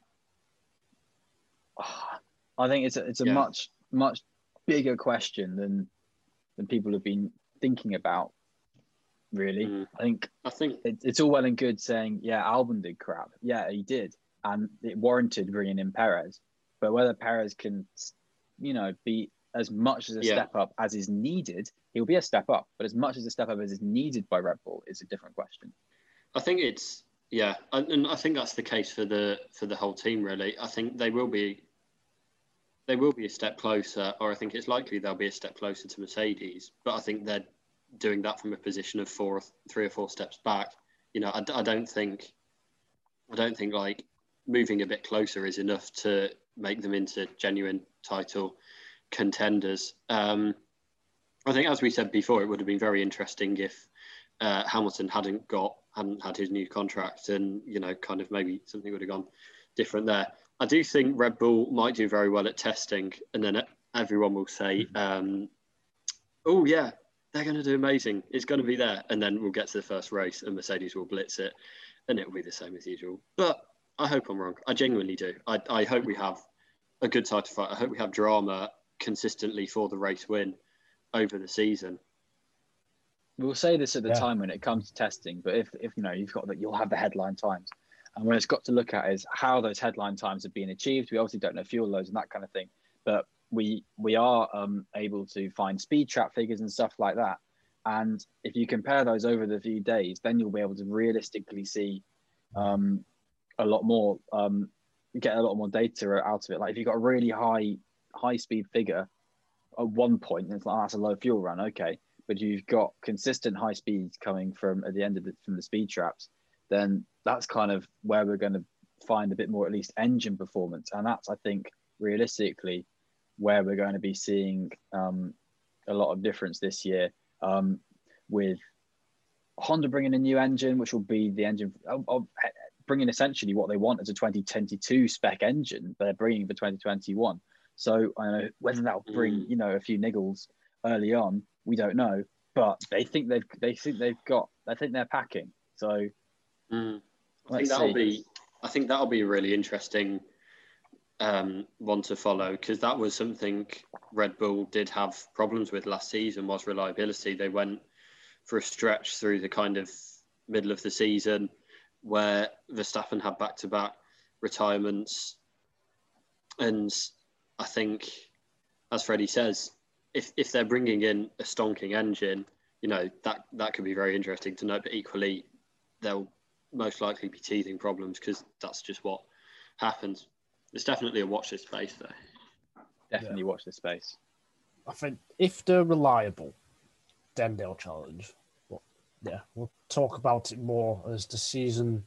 I think it's a, it's a yeah. much much bigger question than than people have been thinking about. Really, mm. I think I think it, it's all well and good saying, yeah, Albon did crap. Yeah, he did, and it warranted bringing in Perez. But whether Perez can, you know, be as much as a yeah. step up as is needed, he'll be a step up. But as much as a step up as is needed by Red Bull is a different question. I think it's yeah, and I think that's the case for the for the whole team. Really, I think they will be they will be a step closer, or I think it's likely they'll be a step closer to Mercedes. But I think they're doing that from a position of four, three or four steps back. You know, I, I don't think I don't think like moving a bit closer is enough to make them into genuine title contenders. Um, I think, as we said before, it would have been very interesting if uh, Hamilton hadn't got hadn't had his new contract, and you know, kind of maybe something would have gone different there. I do think Red Bull might do very well at testing, and then everyone will say, mm-hmm. um, "Oh yeah, they're going to do amazing. It's going to be there." And then we'll get to the first race, and Mercedes will blitz it, and it will be the same as usual. But I hope I'm wrong. I genuinely do. I, I hope we have a good title fight. I hope we have drama consistently for the race win over the season. We'll say this at the yeah. time when it comes to testing, but if, if you know you've got that, you'll have the headline times, and what it's got to look at is how those headline times have been achieved. We obviously don't know fuel loads and that kind of thing, but we we are um, able to find speed trap figures and stuff like that. And if you compare those over the few days, then you'll be able to realistically see um, a lot more, um, get a lot more data out of it. Like if you've got a really high high speed figure at one point, it's like oh, that's a low fuel run, okay. But you've got consistent high speeds coming from at the end of the from the speed traps, then that's kind of where we're going to find a bit more at least engine performance, and that's I think realistically where we're going to be seeing um, a lot of difference this year um, with Honda bringing a new engine, which will be the engine of, of bringing essentially what they want as a 2022 spec engine, they're bringing for 2021. So I know whether that'll bring mm. you know a few niggles early on, we don't know. But they think they've they think they've got I think they're packing. So mm. I think that'll see. be I think that'll be a really interesting um, one to follow because that was something Red Bull did have problems with last season was reliability. They went for a stretch through the kind of middle of the season where Verstappen had back to back retirements. And I think, as Freddie says, if, if they're bringing in a stonking engine, you know, that, that could be very interesting to note. But equally, they'll most likely be teething problems because that's just what happens. It's definitely a watch this space, though. Definitely yeah. watch this space. I think if they're reliable, then they'll challenge But yeah, we'll talk about it more as the season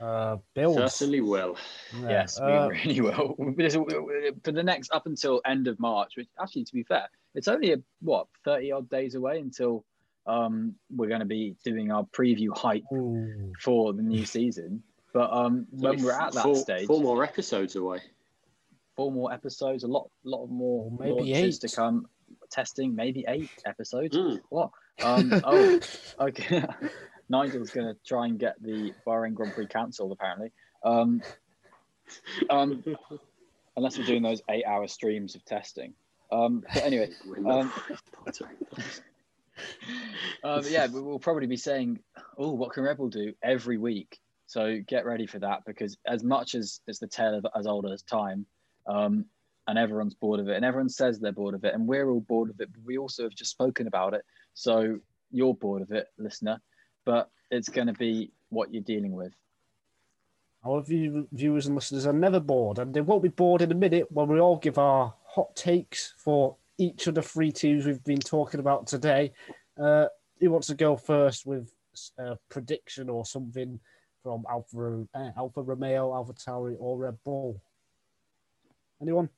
uh, builds. Certainly will. Yeah. Yes, uh, we really will. For the next up until end of March, which actually, to be fair, it's only a, what thirty odd days away until um, we're going to be doing our preview hype Ooh. for the new season. But um, when we're at that four, stage, four more episodes away. Four more episodes, a lot, lot more maybe eight to come. Testing, maybe eight episodes. Mm. What? Um, oh, okay. Nigel's going to try and get the Bahrain Grand Prix cancelled, apparently. Um, um, unless we're doing those eight-hour streams of testing. Um, but anyway, um, um, yeah, we'll probably be saying, "Oh, what can Rebel do?" every week. So get ready for that because as much as it's the tale of as old as time, um, and everyone's bored of it, and everyone says they're bored of it, and we're all bored of it, but we also have just spoken about it. So you're bored of it, listener, but it's going to be what you're dealing with. Our view, viewers and listeners are never bored, and they won't be bored in a minute when we all give our hot takes for each of the three teams we've been talking about today. Uh, who wants to go first with a prediction or something from Alfa, uh, Alfa Romeo, Alpha Tauri, or Red Bull? Anyone?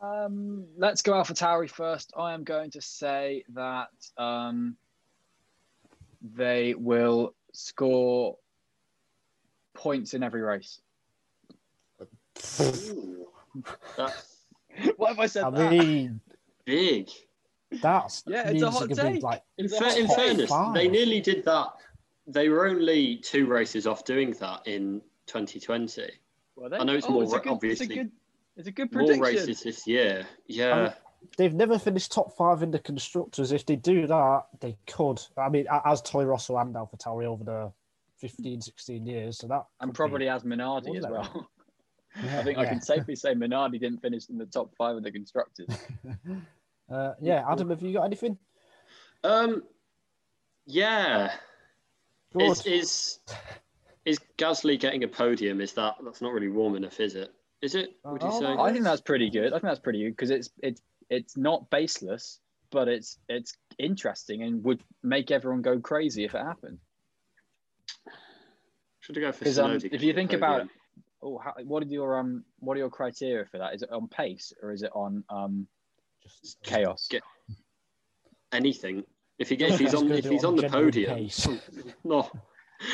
Um, let's go Alpha Tauri first. I am going to say that um, they will score points in every race. what have I said? I that? mean, big. That's yeah, it's a hot take. Like, in, fa- in fairness, five. they nearly did that. They were only two races off doing that in 2020. Well, I know it's oh, more it's good, obviously. It's a good, it's a good prediction. More races this year. Yeah. I mean, they've never finished top five in the constructors. If they do that, they could. I mean, as Toro Rosso and AlphaTauri over the 15, 16 years. So that and probably be, as Minardi as well. Yeah, I think yeah. I can safely say Minardi didn't finish in the top five of the constructors. uh, yeah, Adam, have you got anything? Um, yeah. Is, is is Gasly getting a podium? Is that that's not really warm enough, is it? Is it? Would you oh, say? I think that's pretty good. I think that's pretty good because it's it's it's not baseless, but it's it's interesting and would make everyone go crazy if it happened. Should I go for um, if you think about it, oh, how, what are your um what are your criteria for that? Is it on pace or is it on um just chaos? Get anything. If he gets if he's on if he's on, on the podium, no.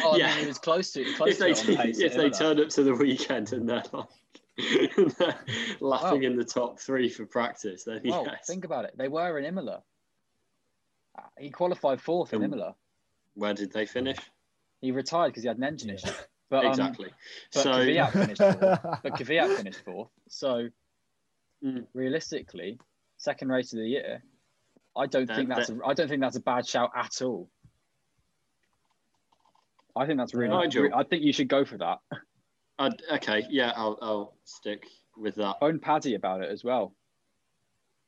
Oh, yeah, I mean, he was close to close if they, pace, if they turn up to the weekend and they're like laughing in the top three for practice, then well, yes. think about it. They were in Imola. He qualified fourth in Imola. Where did they finish? He retired because he had an engine issue. But, um, exactly. But so Kvyat finished fourth. but Kvyat finished fourth. So mm. realistically, second race of the year, I don't think that's a, I don't think that's a bad shout at all. I think that's really. Nigel. I think you should go for that. Uh, okay, yeah, I'll I'll stick with that. Phone Paddy about it as well.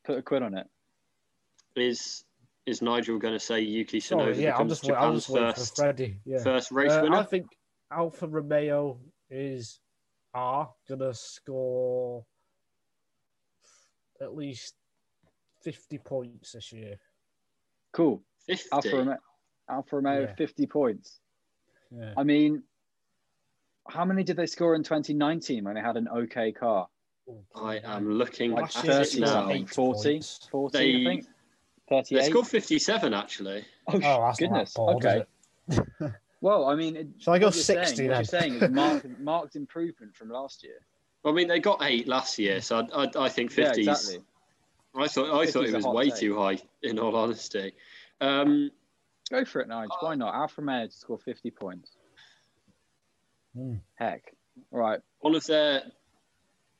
Put a quid on it. Is is Nigel going to say Yuki Tsunoda Sorry, yeah, I'm just, i just first, for Freddie. Yeah. First race uh, winner? I think Alfa Romeo is are going to score at least 50 points this year. Cool. 50? Alfa Romeo, Alfa Romeo yeah. 50 points. Yeah. I mean, how many did they score in 2019 when they had an okay car? I am looking like 30 now. 40, 40 they, I think. 38. They scored 57 actually. Oh, oh goodness. Bold, okay. well, I mean, it, shall I go 60 saying, then? What you're saying is marked, marked improvement from last year. Well, I mean, they got eight last year, so I, I, I think 50 Yeah, exactly. I thought I thought it was way take. too high. In all honesty, um, go for it, Nigel. Why not? Alfa Romeo to score 50 points. Mm. Heck, all right. One of their,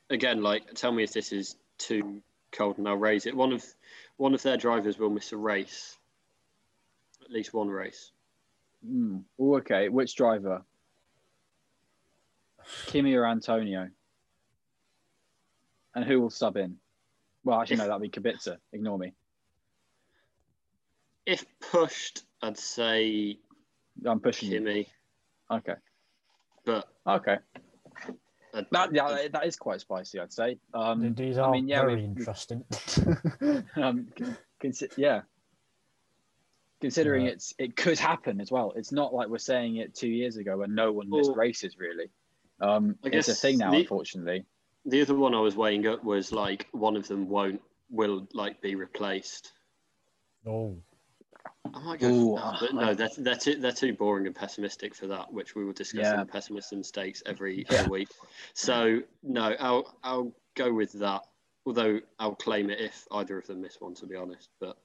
again, like, tell me if this is too cold, and I'll raise it. One of one of their drivers will miss a race, at least one race. Mm. Oh, okay. Which driver? Kimi or Antonio? And who will sub in? Well, actually, if, no, that'd be Kubica. Ignore me. If pushed, I'd say I'm pushing Kimi. You. Okay. But okay. That yeah, that is quite spicy. I'd say. Um, These are I mean, yeah, very interesting. um, yeah. Considering yeah. it's it could happen as well. It's not like we're saying it two years ago when no one missed well, races really. Um, it's a thing now, the, unfortunately. The other one I was weighing up was like one of them won't will like be replaced. Oh. Oh my god! Ooh, no, but no, they're, they're, too, they're too boring and pessimistic for that, which we will discuss yeah. in the pessimist and stakes every, yeah. every week. So no, I'll I'll go with that. Although I'll claim it if either of them miss one, to be honest. But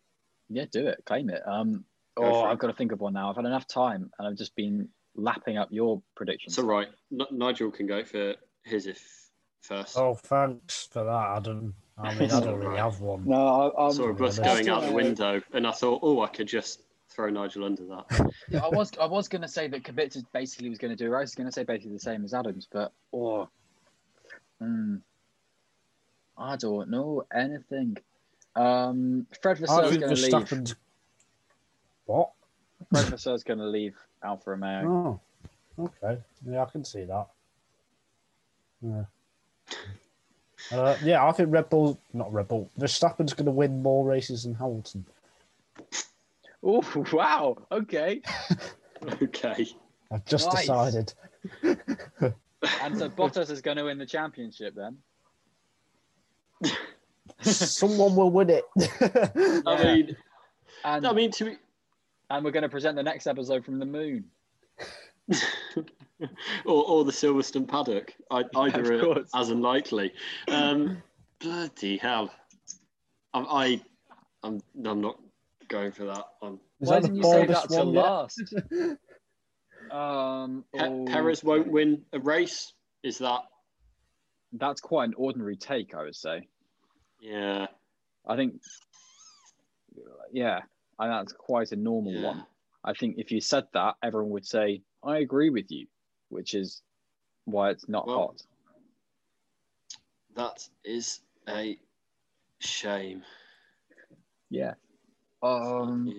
yeah, do it, claim it. Um, oh, I've got to think of one now. I've had enough time, and I've just been lapping up your predictions. So right, N- Nigel can go for his if first. Oh, thanks for that, Adam. I mean, I don't really have one. No, I, I saw a bus going out the window, and I thought, oh, I could just throw Nigel under that. yeah, I was I was going to say that Kubica basically was going to do. I was going to say basically the same as Adams, but oh, mm, I don't know anything. Um, Fred Vasseur is going to leave. What? Fred Vasseur is going to leave Alfa Romeo. Oh, okay. Yeah, I can see that. Yeah. Uh, yeah, I think Red Bull, not Red Bull, Verstappen's going to win more races than Hamilton. Oh, wow. Okay. okay. I've just nice. decided. and so Bottas is going to win the championship then? Someone will win it. I mean, and, I mean, to and we're going to present the next episode from the moon. or, or the Silverstone paddock. I, either yeah, as unlikely. Um, bloody hell! I, I, I'm, I'm not going for that. I'm, Why didn't you say that till last? um, Pe- oh, Perez won't win a race. Is that? That's quite an ordinary take, I would say. Yeah. I think. Yeah, and that's quite a normal yeah. one. I think if you said that, everyone would say, "I agree with you," which is why it's not well, hot. That is a shame. Yeah. Um,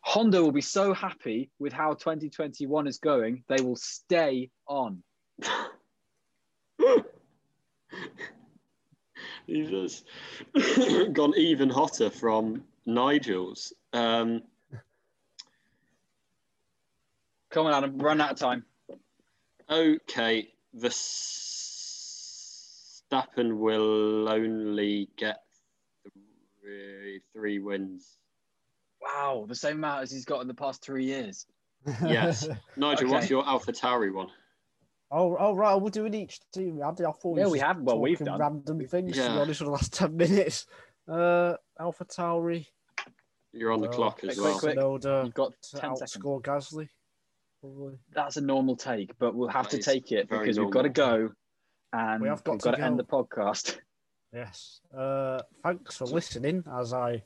Honda will be so happy with how 2021 is going, they will stay on. He's just gone even hotter from Nigel's. Um, Come on, Adam, run out of time. Okay, the Stappen will only get three, three wins. Wow, the same amount as he's got in the past three years. Yes. Nigel, okay. what's your Alpha Tauri one? Oh, oh right, we're doing each team. I, I thought yeah, we have. Well, we've done random things. Yeah. To be honest, for the last ten minutes. Uh, Alpha Tauri. You're on the uh, clock as quick, well. Quick, quick. You've got ten outscore seconds. Gasly. Probably. That's a normal take, but we'll have that to take it because normal. we've got to go, and we have got, we've got to, to end the podcast. Yes. Uh, thanks for listening. As I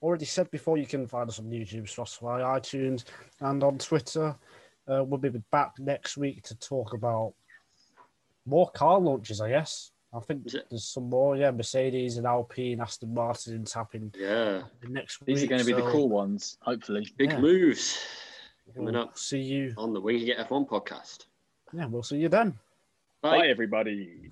already said before, you can find us on YouTube, Spotify, iTunes, and on Twitter. Uh, we'll be back next week to talk about more car launches, I guess. I think there's some more, yeah. Mercedes and Alpine, and Aston Martin's happening. Yeah. Next These week, are going to be so... the cool ones, hopefully. Big yeah. moves coming we'll up. See you on the Winging It F1 podcast. Yeah, we'll see you then. Bye, Bye everybody.